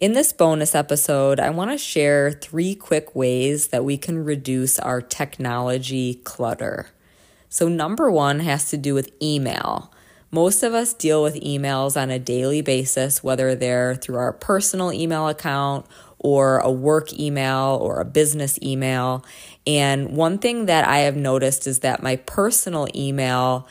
In this bonus episode, I want to share three quick ways that we can reduce our technology clutter. So, number one has to do with email. Most of us deal with emails on a daily basis, whether they're through our personal email account or a work email or a business email. And one thing that I have noticed is that my personal email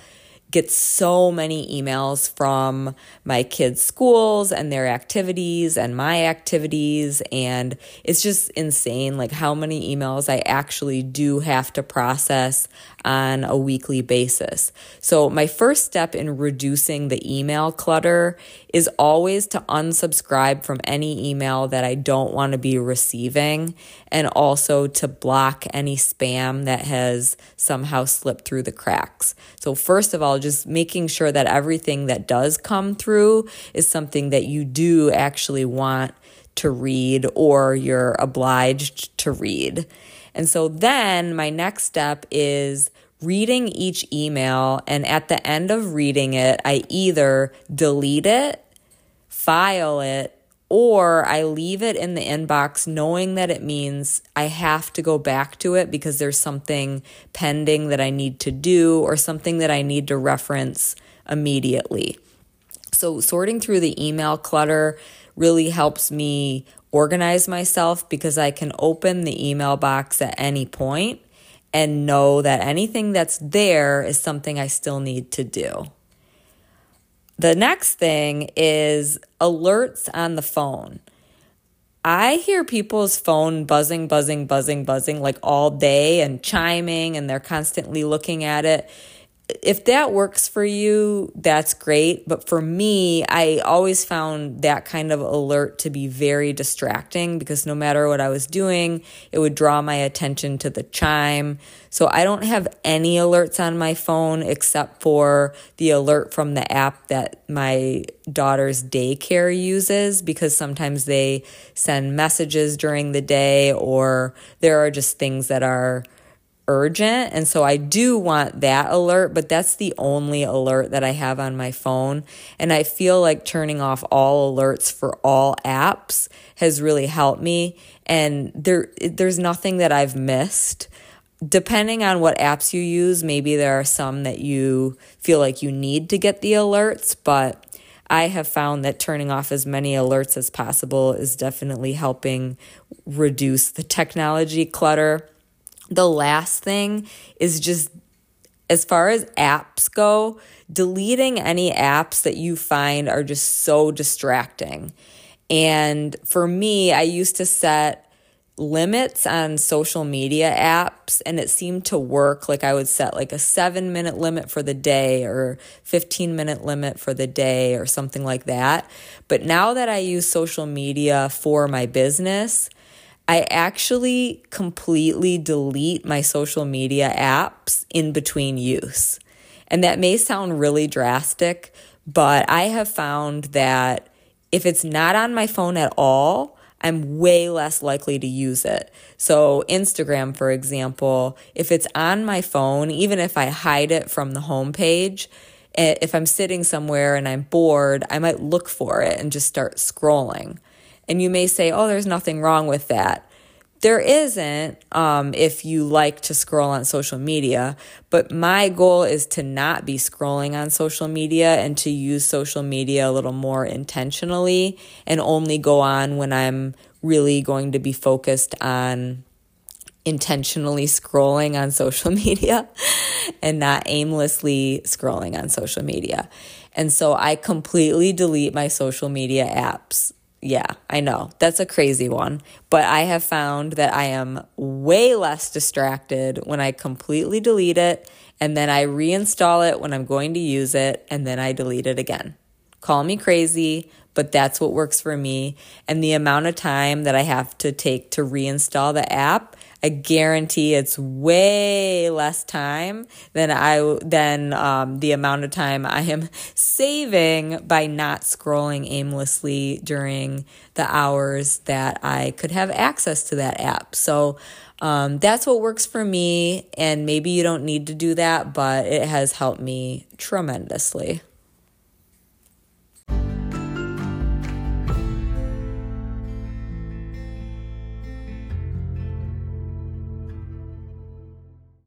get so many emails from my kids' schools and their activities and my activities. And it's just insane, like how many emails I actually do have to process on a weekly basis. So, my first step in reducing the email clutter is always to unsubscribe from any email that I don't want to be receiving, and also to block any spam that has somehow slipped through the cracks. So, first of all, just making sure that everything that does come through is something that you do actually want to read or you're obliged to read. And so then my next step is reading each email. And at the end of reading it, I either delete it, file it, or I leave it in the inbox knowing that it means I have to go back to it because there's something pending that I need to do or something that I need to reference immediately. So, sorting through the email clutter really helps me organize myself because I can open the email box at any point and know that anything that's there is something I still need to do. The next thing is alerts on the phone. I hear people's phone buzzing, buzzing, buzzing, buzzing like all day and chiming, and they're constantly looking at it if that works for you, that's great. But for me, I always found that kind of alert to be very distracting because no matter what I was doing, it would draw my attention to the chime. So I don't have any alerts on my phone except for the alert from the app that my daughter's daycare uses because sometimes they send messages during the day or there are just things that are urgent. And so I do want that alert, but that's the only alert that I have on my phone. And I feel like turning off all alerts for all apps has really helped me. And there, there's nothing that I've missed. Depending on what apps you use, maybe there are some that you feel like you need to get the alerts, but I have found that turning off as many alerts as possible is definitely helping reduce the technology clutter the last thing is just as far as apps go, deleting any apps that you find are just so distracting. And for me, I used to set limits on social media apps and it seemed to work like I would set like a 7 minute limit for the day or 15 minute limit for the day or something like that. But now that I use social media for my business, I actually completely delete my social media apps in between use. And that may sound really drastic, but I have found that if it's not on my phone at all, I'm way less likely to use it. So, Instagram, for example, if it's on my phone, even if I hide it from the homepage, eh, if I'm sitting somewhere and I'm bored, I might look for it and just start scrolling. And you may say, oh, there's nothing wrong with that. There isn't um, if you like to scroll on social media, but my goal is to not be scrolling on social media and to use social media a little more intentionally and only go on when I'm really going to be focused on intentionally scrolling on social media and not aimlessly scrolling on social media. And so I completely delete my social media apps yeah, I know. That's a crazy one. But I have found that I am way less distracted when I completely delete it and then I reinstall it when I'm going to use it and then I delete it again. Call me crazy, but that's what works for me. And the amount of time that I have to take to reinstall the app I guarantee it's way less time than I than um, the amount of time I am saving by not scrolling aimlessly during the hours that I could have access to that app. So um, that's what works for me, and maybe you don't need to do that, but it has helped me tremendously.